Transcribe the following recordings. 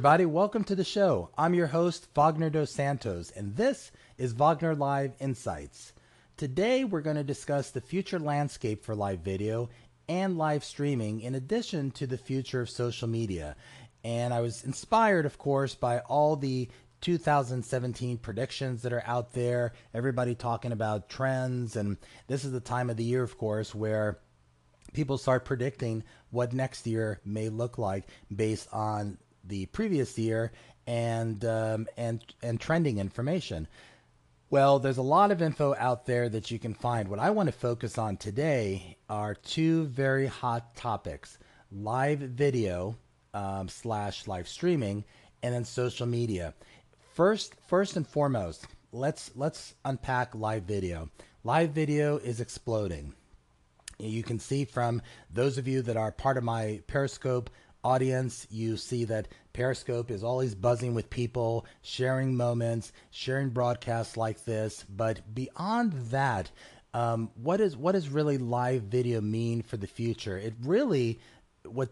everybody. Welcome to the show. I'm your host, Wagner Dos Santos, and this is Wagner Live Insights. Today, we're going to discuss the future landscape for live video and live streaming, in addition to the future of social media. And I was inspired, of course, by all the 2017 predictions that are out there, everybody talking about trends. And this is the time of the year, of course, where people start predicting what next year may look like based on the previous year and um, and and trending information. Well, there's a lot of info out there that you can find. What I want to focus on today are two very hot topics: live video um, slash live streaming, and then social media. First, first and foremost, let's let's unpack live video. Live video is exploding. You can see from those of you that are part of my Periscope audience, you see that Periscope is always buzzing with people, sharing moments, sharing broadcasts like this. But beyond that, um, what is what does really live video mean for the future? It really what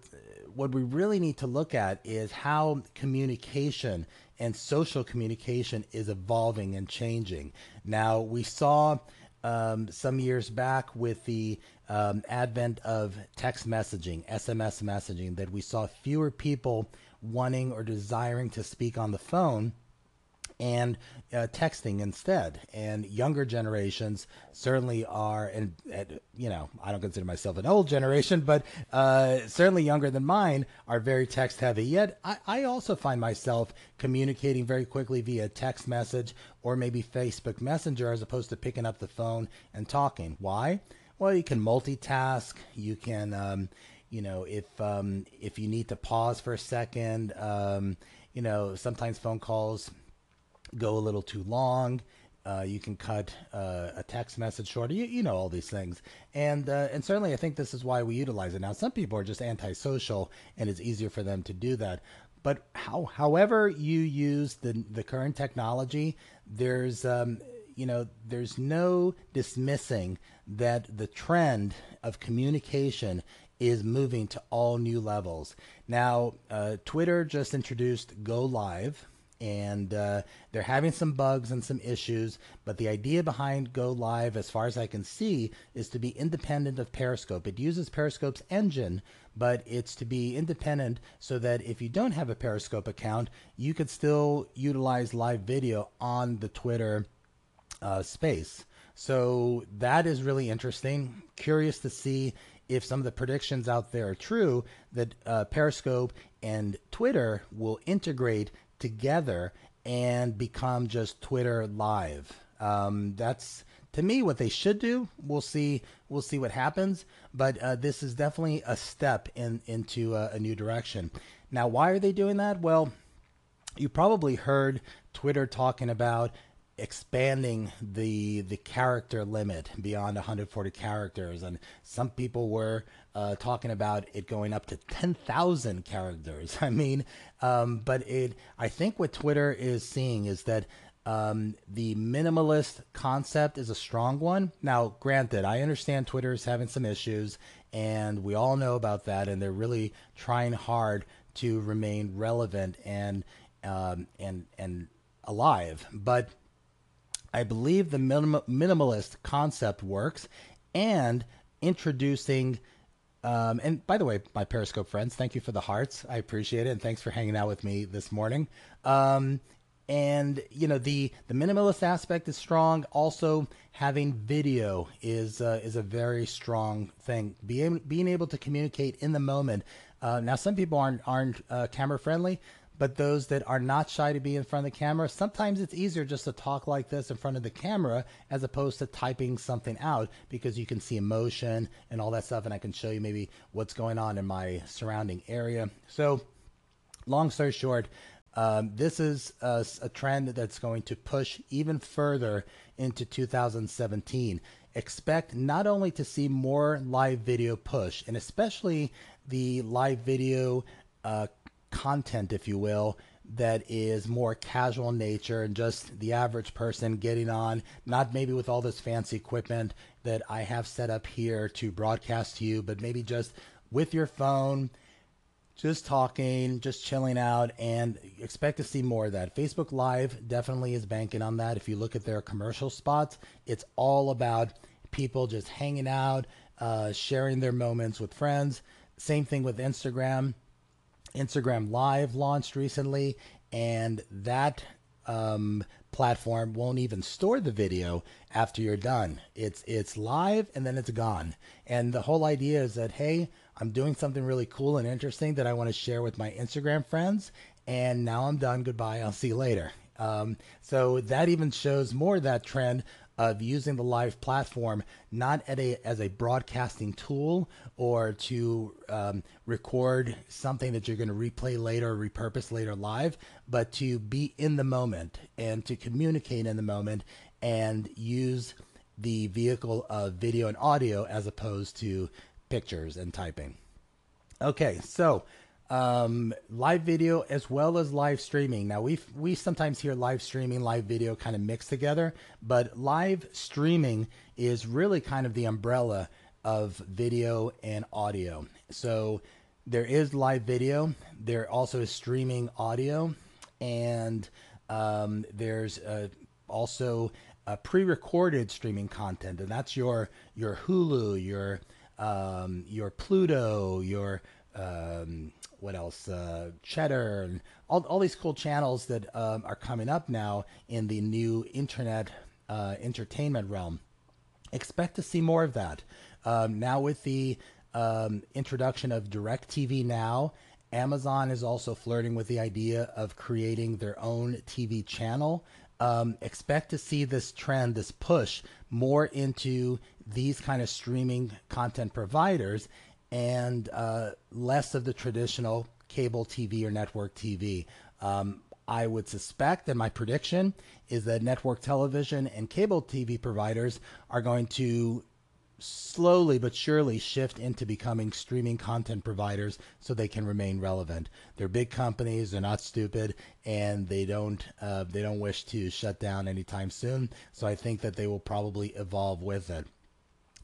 what we really need to look at is how communication and social communication is evolving and changing. Now we saw um, some years back with the um, advent of text messaging, SMS messaging, that we saw fewer people wanting or desiring to speak on the phone and uh, texting instead. And younger generations certainly are, and, and, you know, I don't consider myself an old generation, but uh, certainly younger than mine are very text heavy. Yet I, I also find myself communicating very quickly via text message or maybe Facebook Messenger as opposed to picking up the phone and talking. Why? Well, you can multitask. You can, um, you know, if um, if you need to pause for a second, um, you know, sometimes phone calls go a little too long. Uh, you can cut uh, a text message short. You, you know all these things, and uh, and certainly I think this is why we utilize it now. Some people are just antisocial, and it's easier for them to do that. But how, however you use the the current technology, there's um, you know there's no dismissing that the trend of communication is moving to all new levels. Now, uh, Twitter just introduced Go Live and uh, they're having some bugs and some issues. But the idea behind Go Live, as far as I can see, is to be independent of Periscope. It uses Periscope's engine, but it's to be independent so that if you don't have a Periscope account, you could still utilize live video on the Twitter uh, space. So that is really interesting. Curious to see if some of the predictions out there are true that uh, Periscope and Twitter will integrate together and become just Twitter Live. Um, that's to me what they should do. We'll see. We'll see what happens. But uh, this is definitely a step in into a, a new direction. Now, why are they doing that? Well, you probably heard Twitter talking about expanding the the character limit beyond 140 characters. And some people were uh, talking about it going up to 10,000 characters. I mean um, but it I think what Twitter is seeing is that um, the minimalist concept is a strong one. Now granted I understand Twitter is having some issues and we all know about that and they're really trying hard to remain relevant and um, and and alive. But I believe the minim- minimalist concept works and introducing. Um, and by the way, my Periscope friends, thank you for the hearts. I appreciate it, and thanks for hanging out with me this morning. Um, and you know the the minimalist aspect is strong. Also, having video is uh, is a very strong thing. Being being able to communicate in the moment. Uh, now, some people aren't aren't uh, camera friendly. But those that are not shy to be in front of the camera, sometimes it's easier just to talk like this in front of the camera as opposed to typing something out because you can see emotion and all that stuff. And I can show you maybe what's going on in my surrounding area. So, long story short, um, this is a, a, trend that's going to push even further into 2017. Expect not only to see more live video push, and especially the live video uh, content, if you will, that is more casual nature and just the average person getting on, not maybe with all this fancy equipment that I have set up here to broadcast to you, but maybe just with your phone, just talking, just chilling out, and expect to see more of that. Facebook Live definitely is banking on that. If you look at their commercial spots, it's all about people just hanging out, uh, sharing their moments with friends. Same thing with Instagram. Instagram Live launched recently, and that um, platform won't even store the video after you're done. It's it's live and then it's gone. And the whole idea is that hey, I'm doing something really cool and interesting that I want to share with my Instagram friends. And now I'm done. Goodbye. I'll see you later. Um, so that even shows more that trend of using the live platform not a, as a broadcasting tool or to um, record something that you're going to replay later or repurpose later live, but to be in the moment and to communicate in the moment and use the vehicle of video and audio as opposed to pictures and typing. Okay, so um, live video as well as live streaming. Now we we sometimes hear live streaming, live video kind of mixed together, but live streaming is really kind of the umbrella of video and audio. So there is live video. There also is streaming audio, and um, there's uh, also pre-recorded streaming content, and that's your your Hulu, your um, your Pluto, your um, what else? Uh, Cheddar, and all, all these cool channels that um, are coming up now in the new internet uh, entertainment realm. Expect to see more of that. Um, now, with the um, introduction of DirecTV Now, Amazon is also flirting with the idea of creating their own TV channel. Um, expect to see this trend, this push more into these kind of streaming content providers and uh, less of the traditional cable TV or network TV. Um, I would suspect, and my prediction is that network television and cable TV providers are going to slowly but surely shift into becoming streaming content providers so they can remain relevant. They're big companies, they're not stupid, and they don't uh, they don't wish to shut down anytime soon. So I think that they will probably evolve with it.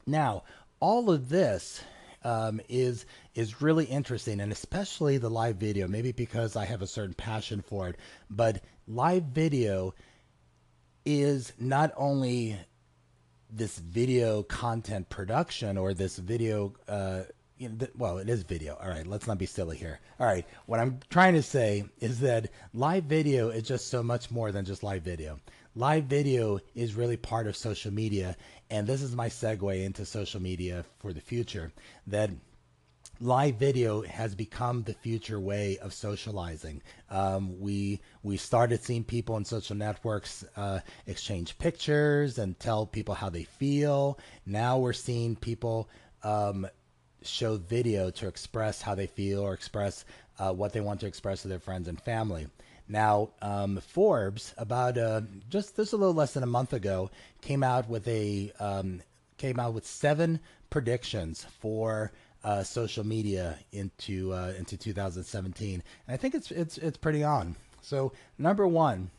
Now, all of this um, is is really interesting, and especially the live video. Maybe because I have a certain passion for it, but live video is not only this video content production or this video uh, you know, th- well, it is video. All right, let's not be silly here. All right, what I'm trying to say is that live video is just so much more than just live video. Live video is really part of social media, and this is my segue into social media for the future. That live video has become the future way of socializing. Um, we we started seeing people on social networks uh, exchange pictures and tell people how they feel. Now we're seeing people um, show video to express how they feel or express uh, what they want to express to their friends and family. Now, um, Forbes, about uh, just just a little less than a month ago, came out with a um, came out with seven predictions for uh, social media into uh, into 2017, and I think it's it's it's pretty on. So number one,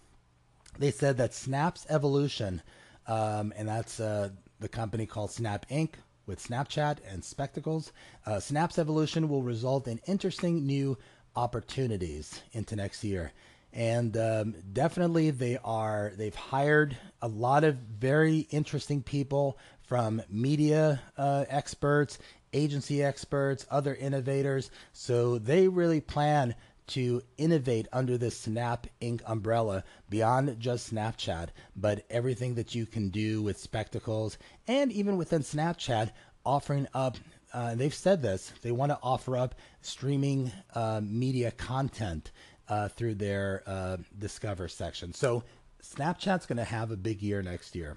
they said that Snap's evolution, um, and that's uh, the company called Snap Inc. with Snapchat and Spectacles. Uh, Snap's evolution will result in interesting new opportunities into next year and um, definitely they are they've hired a lot of very interesting people from media uh, experts agency experts, other innovators. So they really plan to innovate under the Snap Inc. umbrella beyond just Snapchat, but everything that you can do with spectacles and even within Snapchat, offering up. Uh, they've said this. They want to offer up streaming uh, media content uh, through their uh, Discover section. So Snapchat's going to have a big year next year.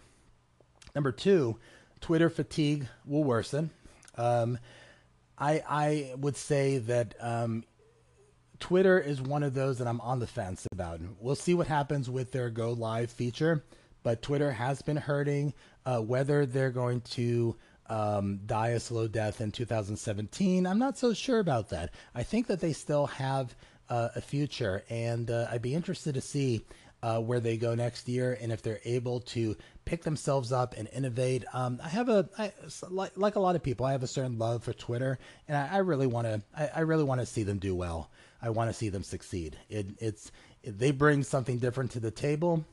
Number two, Twitter fatigue will worsen. Um, I I would say that um, Twitter is one of those that I'm on the fence about. We'll see what happens with their Go Live feature, but Twitter has been hurting. Uh, whether they're going to um, die a slow death in 2017, I'm not so sure about that. I think that they still have a future, and uh, I'd be interested to see uh, where they go next year and if they're able to pick themselves up and innovate. Um, I have a I, like, like a lot of people, I have a certain love for Twitter, and I, really want to I, I, really want to see them do well. I want to see them succeed. It, it's it, they bring something different to the table,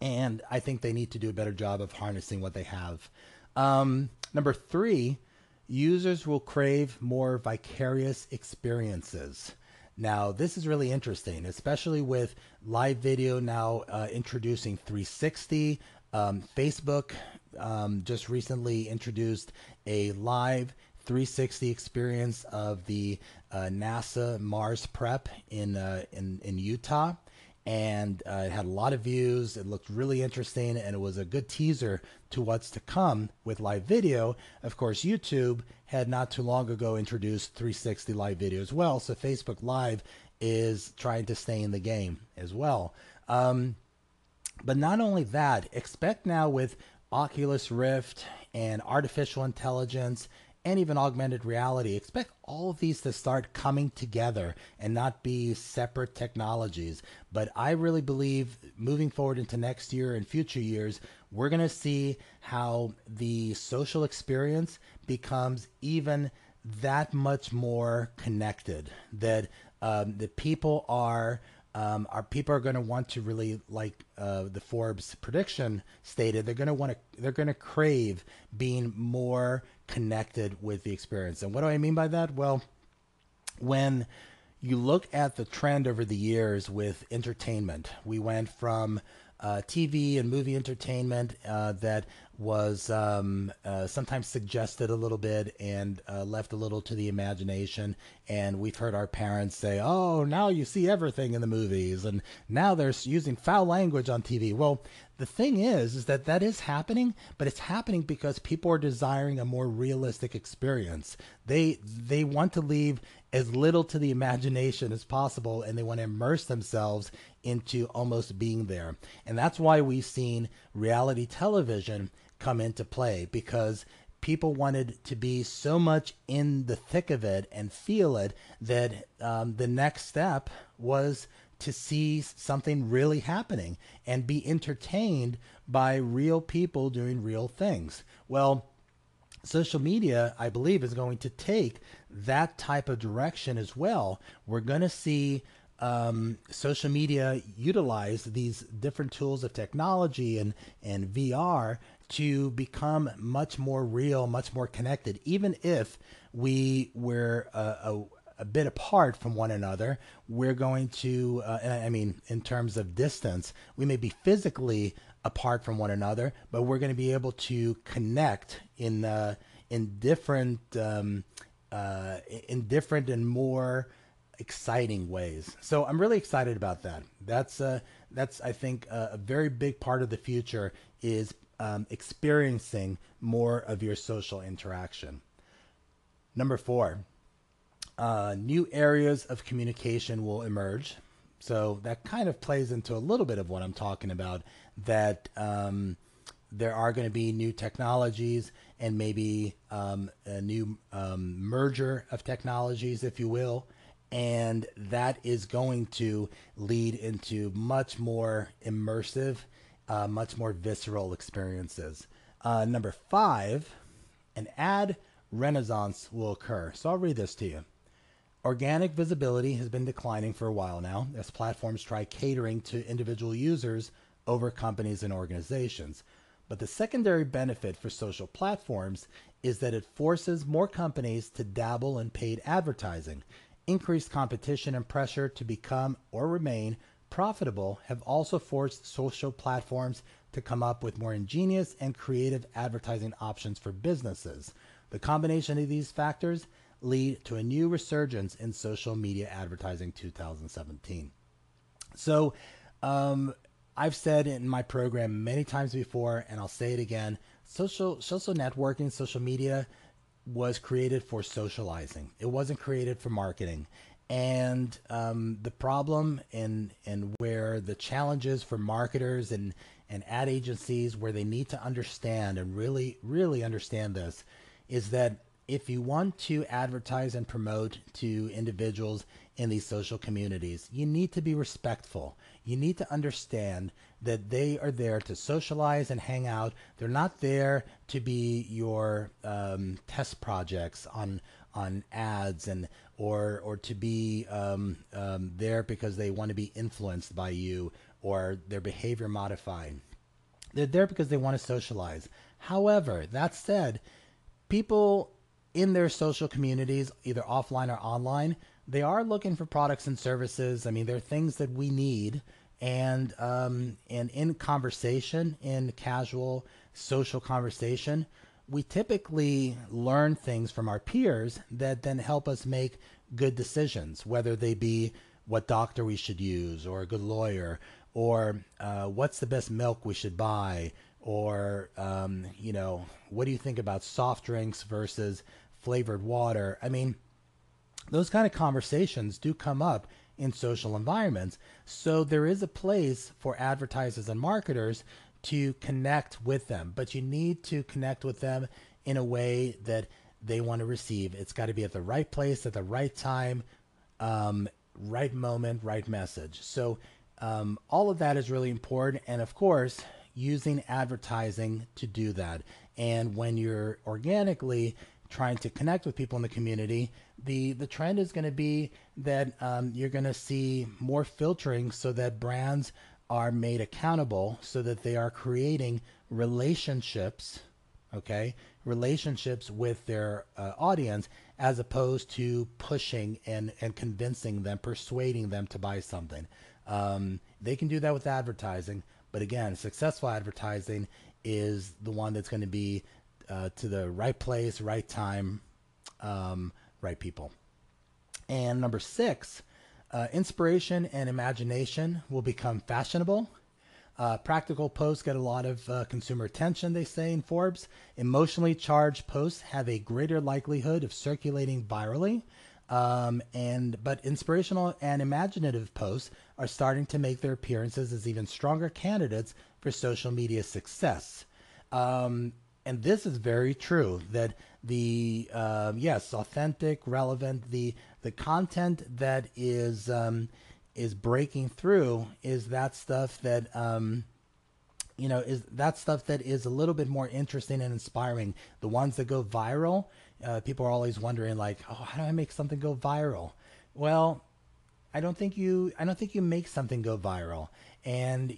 and I think they need to do a better job of harnessing what they have. Um, number three, users will crave more vicarious experiences. Now, this is really interesting, especially with live video now uh, introducing 360. Um, Facebook um, just recently introduced a live 360 experience of the uh, NASA Mars prep in, uh, in, in Utah and uh, it had a lot of views. It looked really interesting, and it was a good teaser to what's to come with live video. Of course, YouTube had not too long ago introduced 360 live video as well, so Facebook Live is trying to stay in the game as well. Um, but not only that, expect now with Oculus Rift and artificial intelligence and even augmented reality. Expect all of these to start coming together and not be separate technologies. But I really believe moving forward into next year and future years, we're going to see how the social experience becomes even that much more connected. That um, the people are um, our people are going to want to really like uh, the Forbes prediction stated they're going to want to they're going to crave being more connected with the experience. And what do I mean by that? Well when you look at the trend over the years with entertainment we went from uh, TV and movie entertainment uh, that was um, uh, sometimes suggested a little bit and uh, left a little to the imagination. And we've heard our parents say, "Oh, now you see everything in the movies, and now they're using foul language on TV." Well, the thing is, is that that is happening, but it's happening because people are desiring a more realistic experience. They they want to leave as little to the imagination as possible, and they want to immerse themselves into almost being there. And that's why we've seen reality television come into play because people wanted to be so much in the thick of it and feel it that um, the next step was to see something really happening and be entertained by real people doing real things. Well, social media, I believe, is going to take that type of direction as well. We're going to see um, social media utilize these different tools of technology and, and VR to become much more real, much more connected, even if we were a, a, a bit apart from one another. We're going to, uh, I mean, in terms of distance, we may be physically apart from one another, but we're going to be able to connect in uh, in different um, uh, in different and more exciting ways. So I'm really excited about that. That's uh, that's I think uh, a very big part of the future is um, experiencing more of your social interaction. Number four, uh, new areas of communication will emerge. So that kind of plays into a little bit of what I'm talking about. That um, there are going to be new technologies and maybe um, a new um, merger of technologies, if you will and that is going to lead into much more immersive, uh, much more visceral experiences. Uh, number five, an ad renaissance will occur. So I'll read this to you. Organic visibility has been declining for a while now as platforms try catering to individual users over companies and organizations. But the secondary benefit for social platforms is that it forces more companies to dabble in paid advertising Increased competition and pressure to become or remain profitable have also forced social platforms to come up with more ingenious and creative advertising options for businesses. The combination of these factors lead to a new resurgence in social media advertising 2017. So, um, I've said in my program many times before, and I'll say it again: social social networking, social media was created for socializing. It wasn't created for marketing. And um, the problem and and where the challenges for marketers and and ad agencies where they need to understand and really really understand this is that if you want to advertise and promote to individuals in these social communities, you need to be respectful. You need to understand that they are there to socialize and hang out. They're not there to be your um, test projects on on ads and or or to be um, um, there because they want to be influenced by you or their behavior modified. They're there because they want to socialize. However, that said, people in their social communities, either offline or online, they are looking for products and services. I mean, there are things that we need, and um, and in conversation, in casual social conversation, we typically learn things from our peers that then help us make good decisions, whether they be what doctor we should use, or a good lawyer, or uh, what's the best milk we should buy, or um, you know, what do you think about soft drinks versus flavored water? I mean, those kind of conversations do come up in social environments. So there is a place for advertisers and marketers to connect with them, but you need to connect with them in a way that they want to receive. It's got to be at the right place, at the right time, um, right moment, right message. So um, all of that is really important. And of course, using advertising to do that. And when you're organically trying to connect with people in the community, the the trend is going to be that um, you're going to see more filtering so that brands are made accountable so that they are creating relationships okay? Relationships with their uh, audience as opposed to pushing and and convincing them persuading them to buy something. Um, they can do that with advertising but again successful advertising is the one that's going to be uh, to the right place right time um, right people and number six uh, inspiration and imagination will become fashionable. Uh, practical posts get a lot of uh, consumer attention, they say in Forbes. Emotionally charged posts have a greater likelihood of circulating virally. Um, and but inspirational and imaginative posts are starting to make their appearances as even stronger candidates for social media success. Um, and this is very true that the uh, yes authentic relevant the the content that is um, is breaking through is that stuff that um, you know is that stuff that is a little bit more interesting and inspiring. The ones that go viral uh, people are always wondering like oh how do i make something go viral? Well i don't think you i don't think you make something go viral. And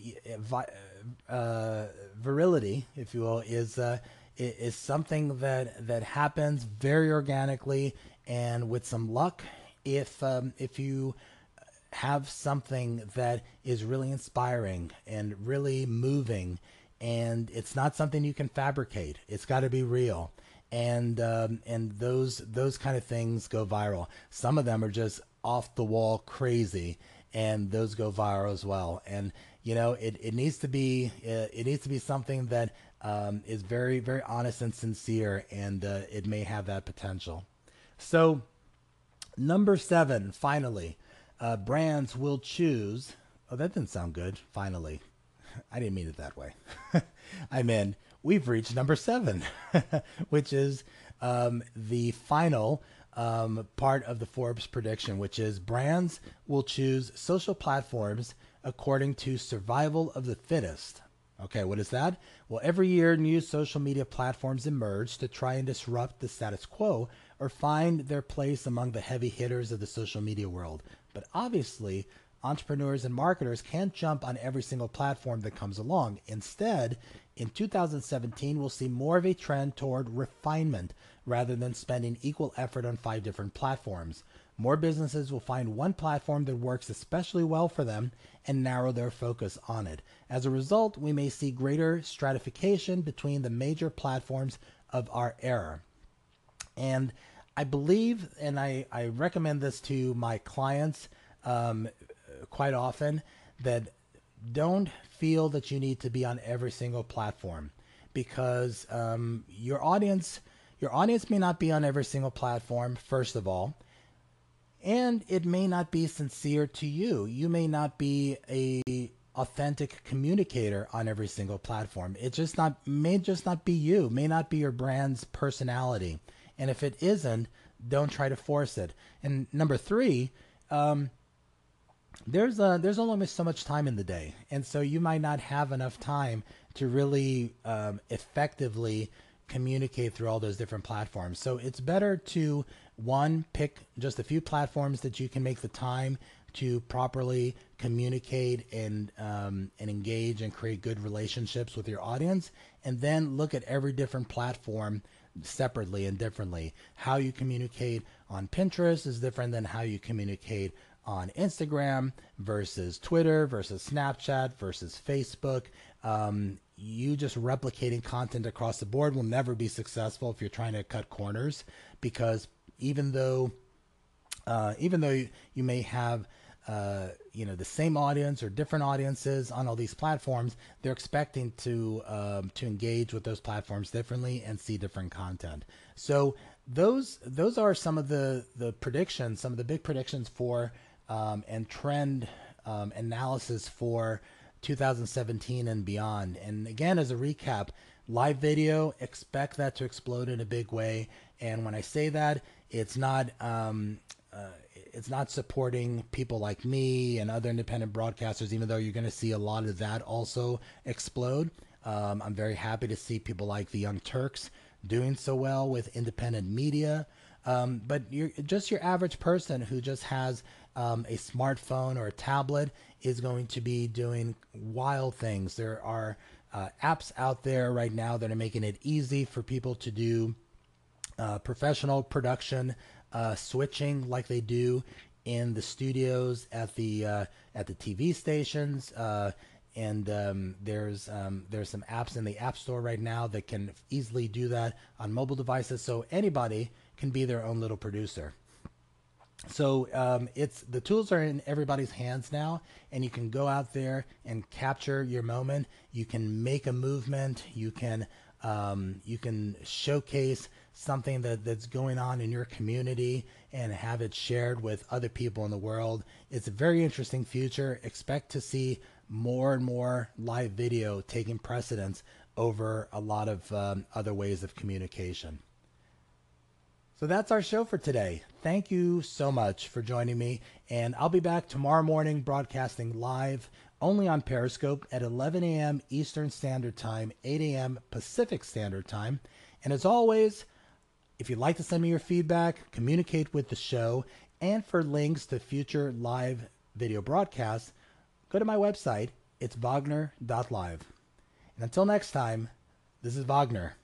uh, virility if you will is uh, is something that that happens very organically and with some luck. If um, if you have something that is really inspiring and really moving and it's not something you can fabricate it's got to be real. And um, and those those kind of things go viral. Some of them are just off the wall crazy and those go viral as well. And you know it, it needs to be uh, it needs to be something that um, is very, very honest and sincere, and uh, it may have that potential. So, number seven, finally, uh, brands will choose. Oh, that didn't sound good. Finally, I didn't mean it that way. I mean, we've reached number seven, which is um, the final um, part of the Forbes prediction, which is brands will choose social platforms according to survival of the fittest. Okay, what is that? Well, every year new social media platforms emerge to try and disrupt the status quo or find their place among the heavy hitters of the social media world. But obviously, entrepreneurs and marketers can't jump on every single platform that comes along. Instead, in 2017, we'll see more of a trend toward refinement rather than spending equal effort on five different platforms. More businesses will find one platform that works especially well for them and narrow their focus on it. As a result, we may see greater stratification between the major platforms of our era. And I believe, and I, I recommend this to my clients um, quite often, that don't feel that you need to be on every single platform because um, your audience your audience may not be on every single platform first of all and it may not be sincere to you. You may not be a authentic communicator on every single platform. It just not may just not be you, may not be your brand's personality. And if it isn't, don't try to force it. And number three, um, there's a, there's only so much time in the day, and so you might not have enough time to really um, effectively communicate through all those different platforms. So it's better to one pick just a few platforms that you can make the time to properly communicate and um, and engage and create good relationships with your audience, and then look at every different platform separately and differently. How you communicate on Pinterest is different than how you communicate on Instagram versus Twitter versus Snapchat versus Facebook. Um, you just replicating content across the board will never be successful if you're trying to cut corners because even though uh, even though you, you may have uh, you know the same audience or different audiences on all these platforms, they're expecting to um, to engage with those platforms differently and see different content. So those those are some of the the predictions, some of the big predictions for um, and trend um, analysis for 2017 and beyond. And again, as a recap, live video, expect that to explode in a big way. And when I say that, it's not um, uh, it's not supporting people like me and other independent broadcasters, even though you're going to see a lot of that also explode. Um, I'm very happy to see people like the Young Turks doing so well with independent media. Um, but you're just your average person who just has um, a smartphone or a tablet is going to be doing wild things. There are uh, apps out there right now that are making it easy for people to do uh, professional production uh, switching like they do in the studios at the uh, at the TV stations. Uh, and um, there's um, there's some apps in the App Store right now that can easily do that on mobile devices. So anybody can be their own little producer. So um, it's the tools are in everybody's hands now, and you can go out there and capture your moment. You can make a movement. You can um, you can showcase something that, that's going on in your community and have it shared with other people in the world. It's a very interesting future. Expect to see more and more live video taking precedence over a lot of um, other ways of communication. So that's our show for today. Thank you so much for joining me. And I'll be back tomorrow morning broadcasting live only on Periscope at 11 a.m. Eastern Standard Time, 8 a.m. Pacific Standard Time. And as always, if you'd like to send me your feedback, communicate with the show, and for links to future live video broadcasts, go to my website. It's wagner.live. And until next time, this is Wagner.